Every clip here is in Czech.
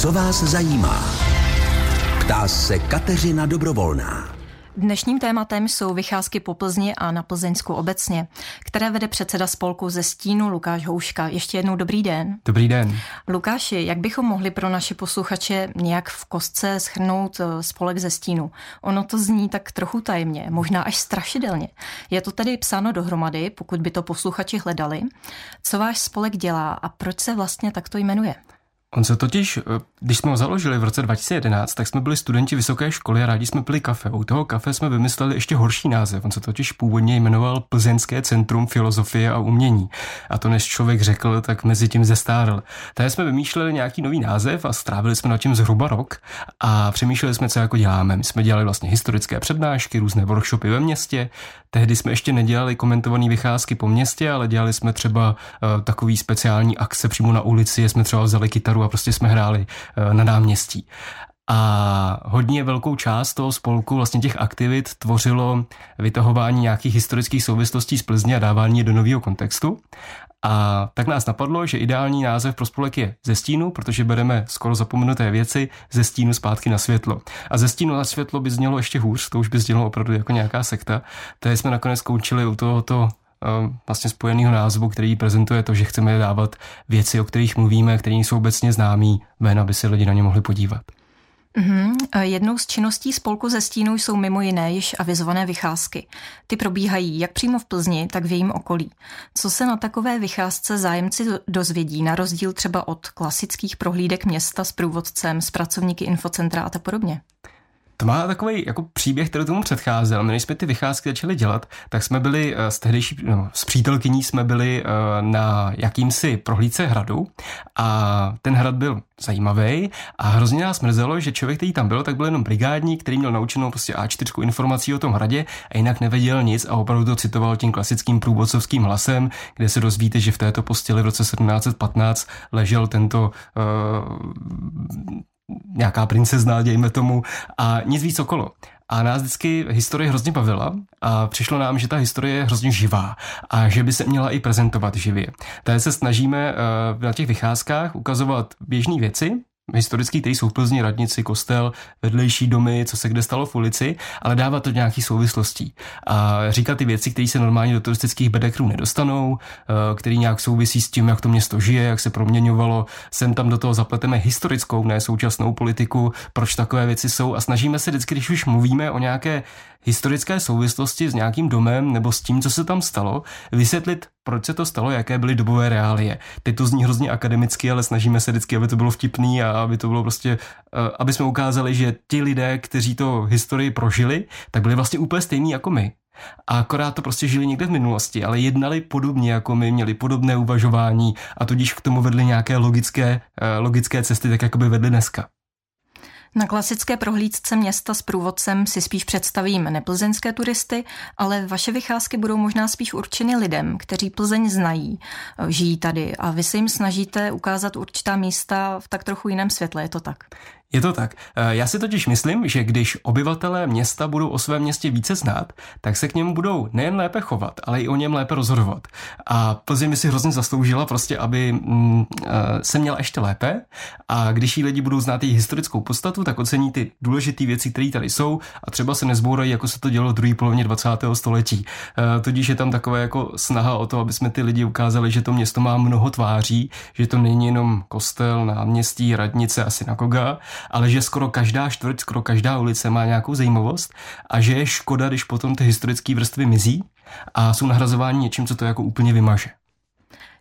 Co vás zajímá? Ptá se Kateřina Dobrovolná. Dnešním tématem jsou vycházky po Plzni a na Plzeňsku obecně, které vede předseda spolku ze Stínu Lukáš Houška. Ještě jednou dobrý den. Dobrý den. Lukáši, jak bychom mohli pro naše posluchače nějak v kostce schrnout eh, spolek ze Stínu? Ono to zní tak trochu tajemně, možná až strašidelně. Je to tedy psáno dohromady, pokud by to posluchači hledali. Co váš spolek dělá a proč se vlastně takto jmenuje? On se totiž, eh, když jsme ho založili v roce 2011, tak jsme byli studenti vysoké školy a rádi jsme pili kafe. U toho kafe jsme vymysleli ještě horší název. On se totiž původně jmenoval Plzeňské centrum filozofie a umění. A to než člověk řekl, tak mezi tím zestárl. Tady jsme vymýšleli nějaký nový název a strávili jsme na tím zhruba rok a přemýšleli jsme, co jako děláme. My jsme dělali vlastně historické přednášky, různé workshopy ve městě. Tehdy jsme ještě nedělali komentované vycházky po městě, ale dělali jsme třeba uh, takový speciální akce přímo na ulici, jsme třeba vzali kytaru a prostě jsme hráli eh, na náměstí. A hodně velkou část toho spolku, vlastně těch aktivit, tvořilo vytahování nějakých historických souvislostí z Plzně a dávání je do nového kontextu. A tak nás napadlo, že ideální název pro spolek je ze stínu, protože bereme skoro zapomenuté věci ze stínu zpátky na světlo. A ze stínu na světlo by znělo ještě hůř, to už by znělo opravdu jako nějaká sekta. Tady jsme nakonec skončili u tohoto vlastně spojeného názvu, který prezentuje to, že chceme dávat věci, o kterých mluvíme, které jsou obecně známý, ven, aby se lidi na ně mohli podívat. Mm-hmm. Jednou z činností spolku ze stínu jsou mimo jiné již avizované vycházky. Ty probíhají jak přímo v Plzni, tak v jejím okolí. Co se na takové vycházce zájemci dozvědí, na rozdíl třeba od klasických prohlídek města s průvodcem, s pracovníky infocentra a tak podobně? To má takový jako příběh, který tomu předcházel. My, když jsme ty vycházky začali dělat, tak jsme byli eh, s tehdejší, no, s přítelkyní jsme byli uh, na jakýmsi prohlídce hradu a ten hrad byl zajímavý a hrozně nás mrzelo, že člověk, který tam byl, tak byl jenom brigádník, který měl naučenou prostě A4 informací o tom hradě a jinak nevěděl nic a opravdu to citoval tím klasickým průvodcovským hlasem, kde se dozvíte, že v této posteli v roce 1715 ležel tento uh, nějaká princezna, dějme tomu, a nic víc okolo. A nás vždycky historie hrozně bavila a přišlo nám, že ta historie je hrozně živá a že by se měla i prezentovat živě. Tady se snažíme uh, na těch vycházkách ukazovat běžné věci, historický, který jsou v Plzni, radnici, kostel, vedlejší domy, co se kde stalo v ulici, ale dávat to nějaký souvislostí. A říkat ty věci, které se normálně do turistických bedekrů nedostanou, eh, který nějak souvisí s tím, jak to město žije, jak se proměňovalo. Sem tam do toho zapleteme historickou, ne současnou politiku, proč takové věci jsou a snažíme se vždycky, když už mluvíme o nějaké historické souvislosti s nějakým domem nebo s tím, co se tam stalo, vysvětlit, proč se to stalo, jaké byly dobové reálie. Teď to zní hrozně akademicky, ale snažíme se vždycky, aby to bylo vtipný a aby to bylo prostě, eh, aby jsme ukázali, že ti lidé, kteří to historii prožili, tak byli vlastně úplně stejní jako my. A akorát to prostě žili někde v minulosti, ale jednali podobně jako my, měli podobné uvažování a tudíž k tomu vedli nějaké logické, eh, logické cesty, tak jako by vedli dneska. Na klasické prohlídce města s průvodcem si spíš představím neplzeňské turisty, ale vaše vycházky budou možná spíš určeny lidem, kteří Plzeň znají, žijí tady a vy se jim snažíte ukázat určitá místa v tak trochu jiném světle, je to tak? Je to tak. Eh, já si totiž myslím, že když obyvatelé města budou o svém městě více znát, tak se k němu budou nejen lépe chovat, ale i o něm lépe rozhodovat. A Plzeň by si hrozně zasloužila prostě, aby mm, eh, se měla ještě lépe a když jí lidi budou znát její historickou podstatu, tak ocení ty důležité věci, které tady jsou a třeba se nezbourají, jako se to dělo v druhé polovině 20. století. Eh, tudíž je tam takové jako snaha o to, aby jsme ty lidi ukázali, že to město má mnoho tváří, že to není jenom kostel, náměstí, radnice a synagoga, ale že skoro každá čtvrť, skoro každá ulice má nějakou zajímavost a že je škoda, když potom ty historické vrstvy mizí a jsou nahrazováni něčím, co to jako úplně vymaže.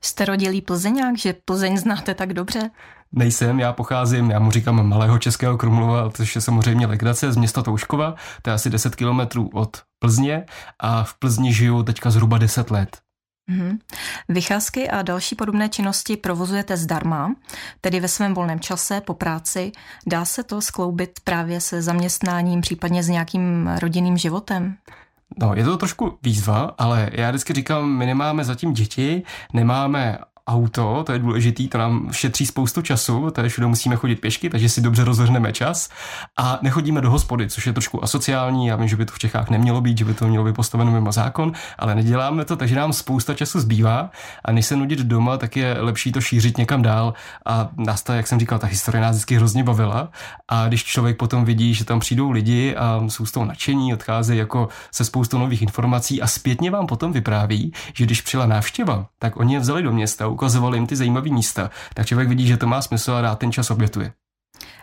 Jste rodilý Plzeňák, že Plzeň znáte tak dobře? Nejsem, já pocházím, já mu říkám malého českého Krumlova, což je samozřejmě legrace z města Touškova, to je asi 10 kilometrů od Plzně a v Plzni žiju teďka zhruba 10 let. Mm-hmm. Vycházky a další podobné činnosti provozujete zdarma, tedy ve svém volném čase, po práci. Dá se to skloubit právě se zaměstnáním, případně s nějakým rodinným životem? No, je to trošku výzva, ale já vždycky říkám, my nemáme zatím děti, nemáme auto, to je důležitý, to nám šetří spoustu času, tady všude musíme chodit pěšky, takže si dobře rozvrhneme čas. A nechodíme do hospody, což je trošku asociální, já vím, že by to v Čechách nemělo být, že by to mělo být postaveno mimo zákon, ale neděláme to, takže nám spousta času zbývá. A než se nudit doma, tak je lepší to šířit někam dál. A nás ta, jak jsem říkal, ta historie nás vždycky hrozně bavila. A když člověk potom vidí, že tam přijdou lidi a jsou z toho nadšení, odcházejí jako se spoustou nových informací a zpětně vám potom vypráví, že když přijela návštěva, tak oni je vzali do města, ukazovali jim ty zajímavé místa, tak člověk vidí, že to má smysl a rád ten čas obětuje.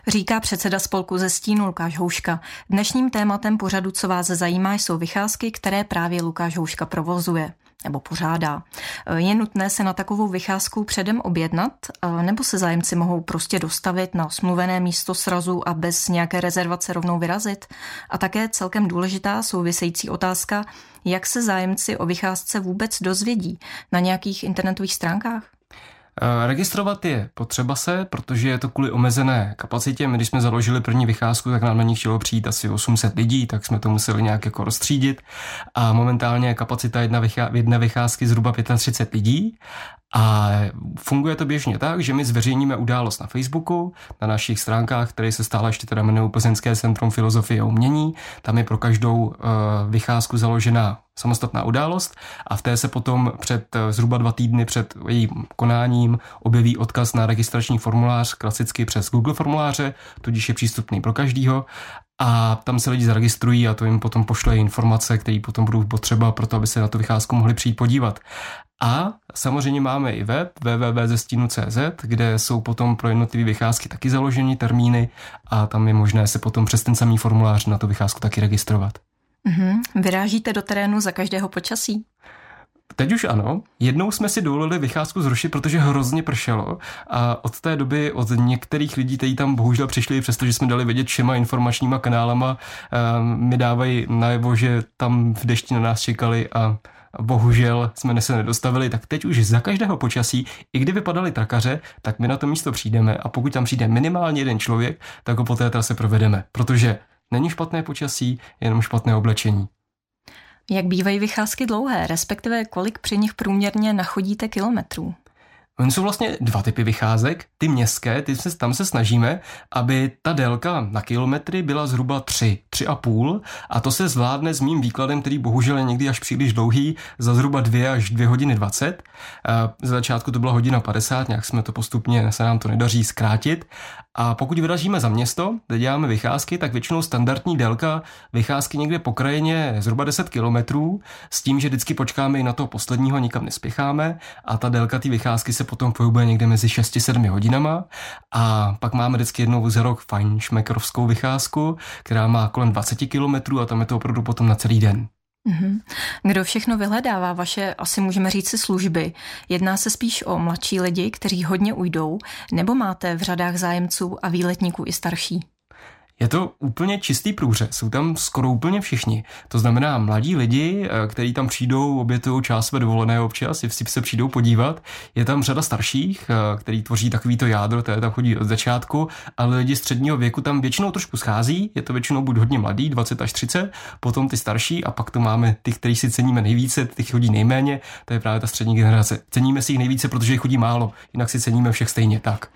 Říká předseda spolku ze stínu Lukáš Houška. Dnešním tématem pořadu, co vás zajímá, jsou vycházky, které právě Lukáš Houška provozuje nebo pořádá. Je nutné se na takovou vycházku předem objednat, nebo se zájemci mohou prostě dostavit na smluvené místo srazu a bez nějaké rezervace rovnou vyrazit? A také celkem důležitá související otázka, jak se zájemci o vycházce vůbec dozvědí na nějakých internetových stránkách? Eh, registrovat je potřeba se, protože je to kvůli omezené kapacitě. My, když jsme založili první vycházku, tak nám na ní chtělo přijít asi 800 lidí, tak jsme to museli nějak jako rozstřídit. A momentálně je kapacita jedna jedné vycházky zhruba 35 lidí a funguje to běžně tak, že my zveřejníme událost na Facebooku, na našich stránkách, které se stále ještě teda jmenují Plzeňské centrum filozofie a umění. Tam je pro každou uh, vycházku založena samostatná událost a v té se potom před uh, zhruba dva týdny před jejím konáním objeví odkaz na registrační formulář, klasicky přes Google formuláře, tudíž je přístupný pro každýho a tam se lidi zaregistrují a to jim potom pošle informace, které potom budou potřeba pro to, aby se na tu vycházku mohli přijít podívat. A samozřejmě máme i web www.zestínu.cz, kde jsou potom pro jednotlivé vycházky taky založeny termíny a tam je možné se potom přes ten samý formulář na tu vycházku taky registrovat. Mm-hmm. Vyrážíte do terénu za každého počasí? Teď už ano. Jednou jsme si dovolili vycházku zrušit, protože hrozně pršelo a od té doby od některých lidí, kteří tam bohužel přišli, přestože jsme dali vědět všema informačníma kanálama, mi dávají najevo, že tam v dešti na nás čekali a bohužel jsme se nedostavili, tak teď už za každého počasí, i kdy vypadaly trakaře, tak my na to místo přijdeme a pokud tam přijde minimálně jeden člověk, tak ho po té trase provedeme, protože není špatné počasí, jenom špatné oblečení. Jak bývají vycházky dlouhé, respektive kolik při nich průměrně nachodíte kilometrů? Oni jsou vlastně dva typy vycházek. Ty městské, ty se, tam se snažíme, aby ta délka na kilometry byla zhruba 3, 3,5 a to se zvládne s mým výkladem, který bohužel je někdy až příliš dlouhý, za zhruba 2 až 2 hodiny 20. Z začátku to byla hodina 50, nějak jsme to postupně, se nám to nedaří zkrátit. A pokud vyražíme za město, kde děláme vycházky, tak většinou standardní délka vycházky někde po krajině zhruba 10 kilometrů, s tím, že vždycky počkáme i na toho posledního, nikam nespěcháme a ta délka té vycházky se potom pohybuje někde mezi 6-7 hodinama a pak máme vždycky jednou za rok fajn šmekrovskou vycházku, která má kolem 20 kilometrů a tam je to opravdu potom na celý den. Mm-hmm. Kdo všechno vyhledává vaše, asi můžeme říct si služby? Jedná se spíš o mladší lidi, kteří hodně ujdou, nebo máte v řadách zájemců a výletníků i starší? Je to úplně čistý průřez, jsou tam skoro úplně všichni. To znamená mladí lidi, eh, kteří tam přijdou, obětují část své dovolené občas, si se přijdou podívat. Je tam řada starších, eh, který tvoří takovýto jádro, které tam chodí od začátku, ale lidi středního věku tam většinou trošku schází, je to většinou buď hodně mladý, 20 až 30, potom ty starší a pak to máme ty, kteří si ceníme nejvíce, ty chodí nejméně, to je právě ta střední generace. Ceníme si jich nejvíce, protože jich chodí málo, jinak si ceníme všech stejně tak.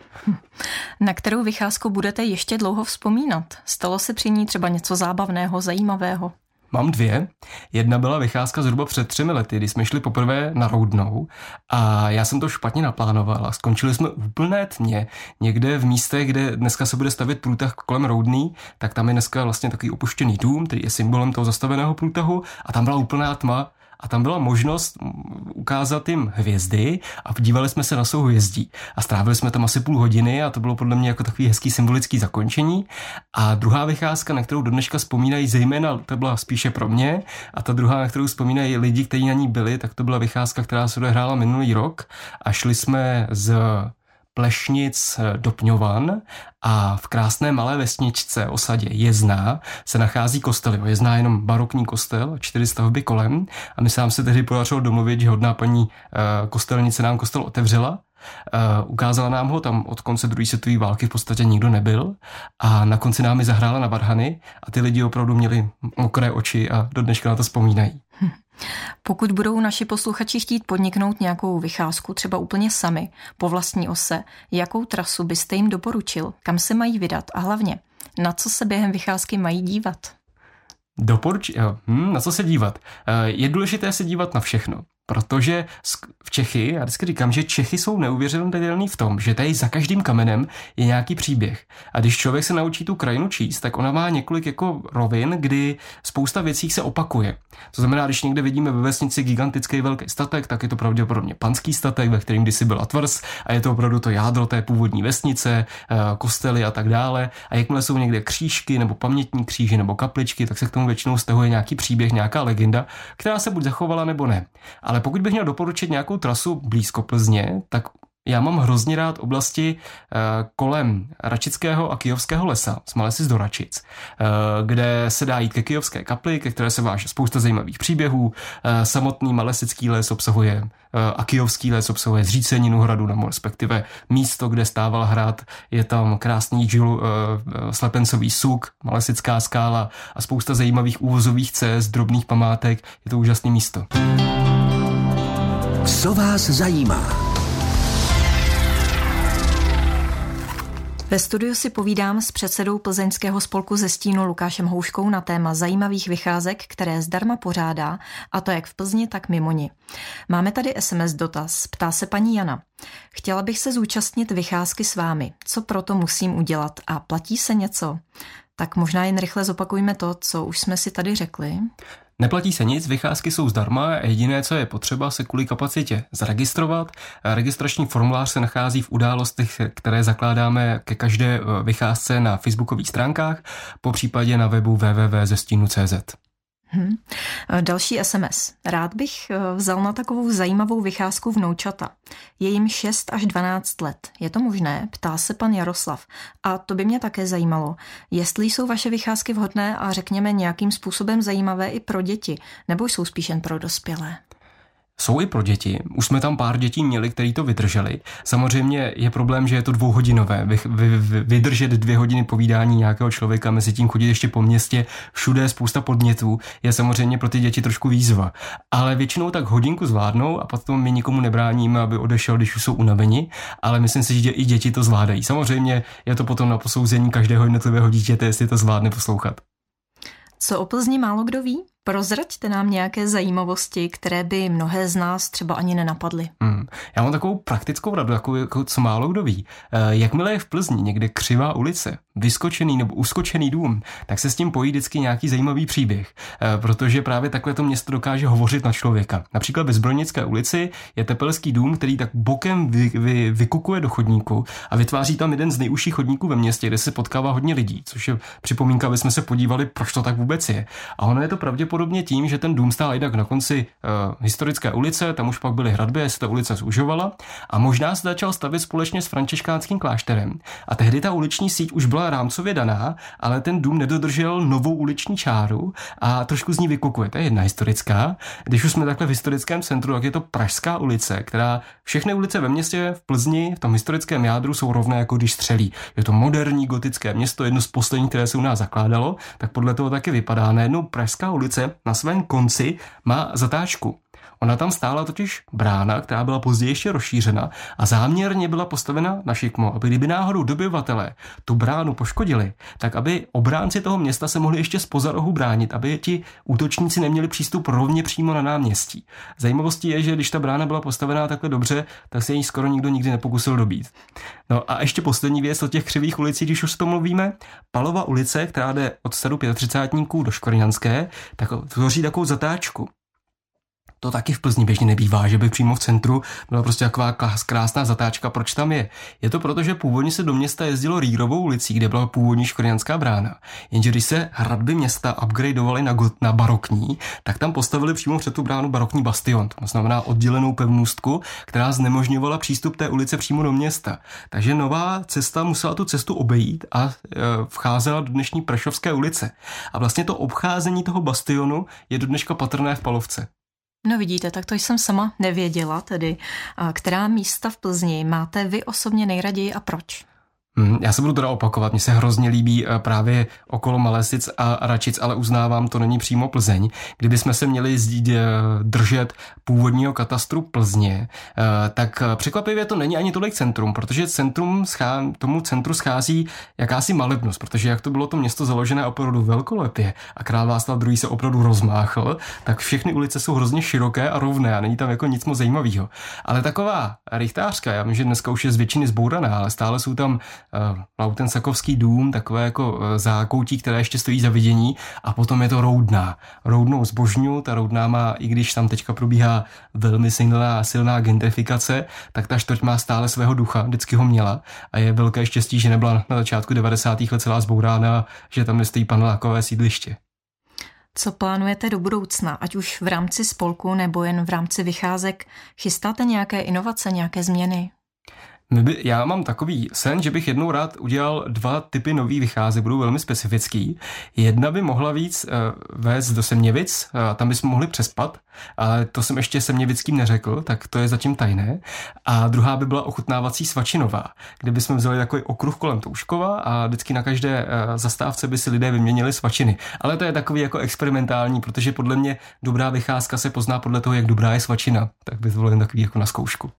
Na kterou vycházku budete ještě dlouho vzpomínat? Stalo se při ní třeba něco zábavného, zajímavého? Mám dvě. Jedna byla vycházka zhruba před třemi lety, kdy jsme šli poprvé na Roudnou a já jsem to špatně naplánoval a skončili jsme úplné tmě. Někde v místě, kde dneska se bude stavět průtah kolem Roudný, tak tam je dneska vlastně takový opuštěný dům, který je symbolem toho zastaveného průtahu a tam byla úplná tma a tam byla možnost ukázat jim hvězdy a podívali jsme se na souhvězdí a strávili jsme tam asi půl hodiny a to bylo podle mě jako takový hezký symbolický zakončení. A druhá vycházka, na kterou do dneška vzpomínají zejména, to byla spíše pro mě, a ta druhá, na kterou vzpomínají lidi, kteří na ní byli, tak to byla vycházka, která se odehrála minulý rok a šli jsme z Plešnic eh, do Pňovan a v krásné malé vesničce osadě Jezná se nachází kostel. Jezná je jenom barokní kostel, čtyři stavby kolem a my se nám se tehdy podařilo domluvit, že hodná paní eh, kostelnice nám kostel otevřela Uh, ukázala nám ho, tam od konce druhé světové války v podstatě nikdo nebyl a na konci nám zahrála na varhany a ty lidi opravdu měli mokré oči a do dneška na to vzpomínají. Pokud budou naši posluchači chtít podniknout nějakou vycházku, třeba úplně sami, po vlastní ose, jakou trasu byste jim doporučil, kam se mají vydat a hlavně, na co se během vycházky mají dívat? Doporuč... Hm, na co se dívat? Eh, je důležité se dívat na všechno. Protože v Čechy, já vždycky říkám, že Čechy jsou neuvěřitelný v tom, že tady za každým kamenem je nějaký příběh. A když člověk se naučí tu krajinu číst, tak ona má několik jako rovin, kdy spousta věcí se opakuje. To znamená, když někde vidíme ve vesnici gigantický velký statek, tak je to pravděpodobně panský statek, ve kterém kdysi byla tvrz a je to opravdu to jádro té původní vesnice, eh, kostely a tak dále. A jakmile jsou někde křížky nebo pamětní kříže nebo kapličky, tak se k tomu většinou stahuje nějaký příběh, nějaká legenda, která se buď zachovala nebo ne. Ale ale pokud bych měl doporučit nějakou trasu blízko Plzně, tak já mám hrozně rád oblasti uh, kolem Račického a Kijovského lesa, jsme lesy z Doračic, uh, kde se dá jít ke Kijovské kapli, ke které se váže spousta zajímavých příběhů. Uh, samotný Malesický les obsahuje a Kijovský les obsahuje zříceninu hradu, nebo respektive místo, kde stával hrad. Je tam krásný žil, slepencový suk, Malesická skála a spousta zajímavých úvozových cest, drobných památek. Je to úžasné místo. Co vás zajímá? Ve studiu si povídám s předsedou plzeňského spolku ze stínu Lukášem Houškou na téma zajímavých vycházek, které zdarma pořádá, a to jak v Plzni, tak mimo ní. Máme tady SMS dotaz. Ptá se paní Jana. Chtěla bych se zúčastnit vycházky s vámi. Co proto musím udělat a platí se něco? Tak možná jen rychle zopakujme to, co už jsme si tady řekli. Neplatí se nic, vycházky jsou zdarma a jediné, co je potřeba, se kvůli kapacitě zaregistrovat. Registrační formulář se nachází v událostech, které zakládáme ke každé eh, vycházce na facebookových stránkách, po případě na webu www.zestínu.cz. Hmm. Další SMS. Rád bych eh, vzal na takovou zajímavou vycházku vnoučata. Je jim 6 až 12 let. Je to možné? Ptá se pan Jaroslav. A to by mě také zajímalo. Jestli jsou vaše vycházky vhodné a řekněme nějakým způsobem zajímavé i pro děti, nebo jsou spíš jen pro dospělé? Jsou i pro děti. Už jsme tam pár dětí měli, kteří to vydrželi. Samozřejmě je problém, že je to dvouhodinové. Vy, vy, vy, vydržet dvě hodiny povídání nějakého člověka, mezi tím chodit ještě po městě, všude je spousta podnětů, je samozřejmě pro ty děti trošku výzva. Ale většinou tak hodinku zvládnou a potom my nikomu nebráníme, aby odešel, když už jsou unaveni, ale myslím si, že i děti to zvládají. Samozřejmě je to potom na posouzení každého jednotlivého dítěte, jestli to zvládne poslouchat. Co o Plzni málo kdo ví? Prozraďte nám nějaké zajímavosti, které by mnohé z nás třeba ani nenapadly. Hmm. Já mám takovou praktickou radu, jako, jako co málo kdo ví. E, jakmile je v Plzni někde křivá ulice, vyskočený nebo uskočený dům, tak se s tím pojí vždycky nějaký zajímavý příběh, e, protože právě takhle to město dokáže hovořit na člověka. Například ve Zbrojnické ulici je tepelský dům, který tak bokem vy, vy, vykukuje do chodníku a vytváří tam jeden z nejužších chodníků ve městě, kde se potkává hodně lidí, což je připomínka, aby jsme se podívali, proč to tak vůbec je. A ono je to pravděpodobně pravděpodobně tím, že ten dům stál jinak na konci uh, historické ulice, tam už pak byly hradby, se ta ulice zužovala a možná se začal stavět společně s františkánským klášterem. A tehdy ta uliční síť už byla rámcově daná, ale ten dům nedodržel novou uliční čáru a trošku z ní vykukuje. To je jedna historická. Když už jsme takhle v historickém centru, tak je to Pražská ulice, která všechny ulice ve městě v Plzni, v tom historickém jádru jsou rovné jako když střelí. Je to moderní gotické město, jedno z posledních, které se u nás zakládalo, tak podle toho taky vypadá. Najednou Pražská ulice na svém konci má zatáčku. Ona tam stála totiž brána, která byla později ještě rozšířena a záměrně byla postavena na šikmo, aby kdyby náhodou dobyvatelé tu bránu poškodili, tak aby obránci toho města se mohli ještě spoza rohu bránit, aby ti útočníci neměli přístup rovně přímo na náměstí. Zajímavostí je, že když ta brána byla postavená takhle dobře, tak se jí skoro nikdo nikdy nepokusil dobít. No a ještě poslední věc o těch křivých ulicích, když už to mluvíme. Palova ulice, která jde od stadu 35 do Škorňanské, tak tvoří takovou zatáčku. To taky v Plzni běžně nebývá, že by přímo v centru byla prostě taková krásná zatáčka. Proč tam je? Je to proto, že původně se do města jezdilo Rýrovou ulicí, kde byla původní škorianská brána. Jenže když se hradby města upgradeovaly na, na barokní, tak tam postavili přímo před tu bránu barokní bastion. To znamená oddělenou pevnůstku, která znemožňovala přístup té ulice přímo do města. Takže nová cesta musela tu cestu obejít a e, vcházela do dnešní Prešovské ulice. A vlastně to obcházení toho bastionu je do dneška patrné v Palovce. No vidíte, tak to jsem sama nevěděla tedy. Která místa v Plzni máte vy osobně nejraději a proč? Hmm, já se budu teda opakovat, mně se hrozně líbí eh, právě okolo Malesic a Račic, ale uznávám, to není přímo Plzeň. Kdyby jsme se měli eh, držet původního katastru Plzně, eh, tak překvapivě to není ani tolik centrum, protože centrum schá, tomu centru schází jakási malebnost, protože jak to bylo to město založené opravdu velkolepě a král Václav II. se opravdu rozmáchl, tak všechny ulice jsou hrozně široké a rovné a není tam jako nic moc zajímavého. Ale taková richtářka, já vím, že dneska už je z většiny zbouraná, ale stále jsou tam Lautensakovský dům, takové jako uh, zákoutí, které ještě stojí za vidění a potom je to Roudná. Roudnou zbožňu, ta Roudná má, i když tam teďka probíhá velmi silná, silná gentrifikace, tak ta čtvrť má stále svého ducha, vždycky ho měla a je velké štěstí, že nebyla na začátku 90. let celá zbourána, že tam nestojí panelákové sídliště. Co plánujete do budoucna, ať už v rámci spolku nebo jen v rámci vycházek? Chystáte nějaké inovace, nějaké změny? Já mám takový sen, že bych jednou rád udělal dva typy nový vycházek, budou velmi specifický. Jedna by mohla víc uh, vést do Seměvic, uh, tam bychom mohli přespat, ale to jsem ještě Seměvickým neřekl, tak to je zatím tajné. A druhá by byla ochutnávací Svačinová, kde bychom vzali takový okruh kolem Touškova a vždycky na každé uh, zastávce by si lidé vyměnili svačiny. Ale to je takový jako experimentální, protože podle mě dobrá vycházka se pozná podle toho, jak dobrá je svačina. Tak by to bylo jen takový jako na zkoušku.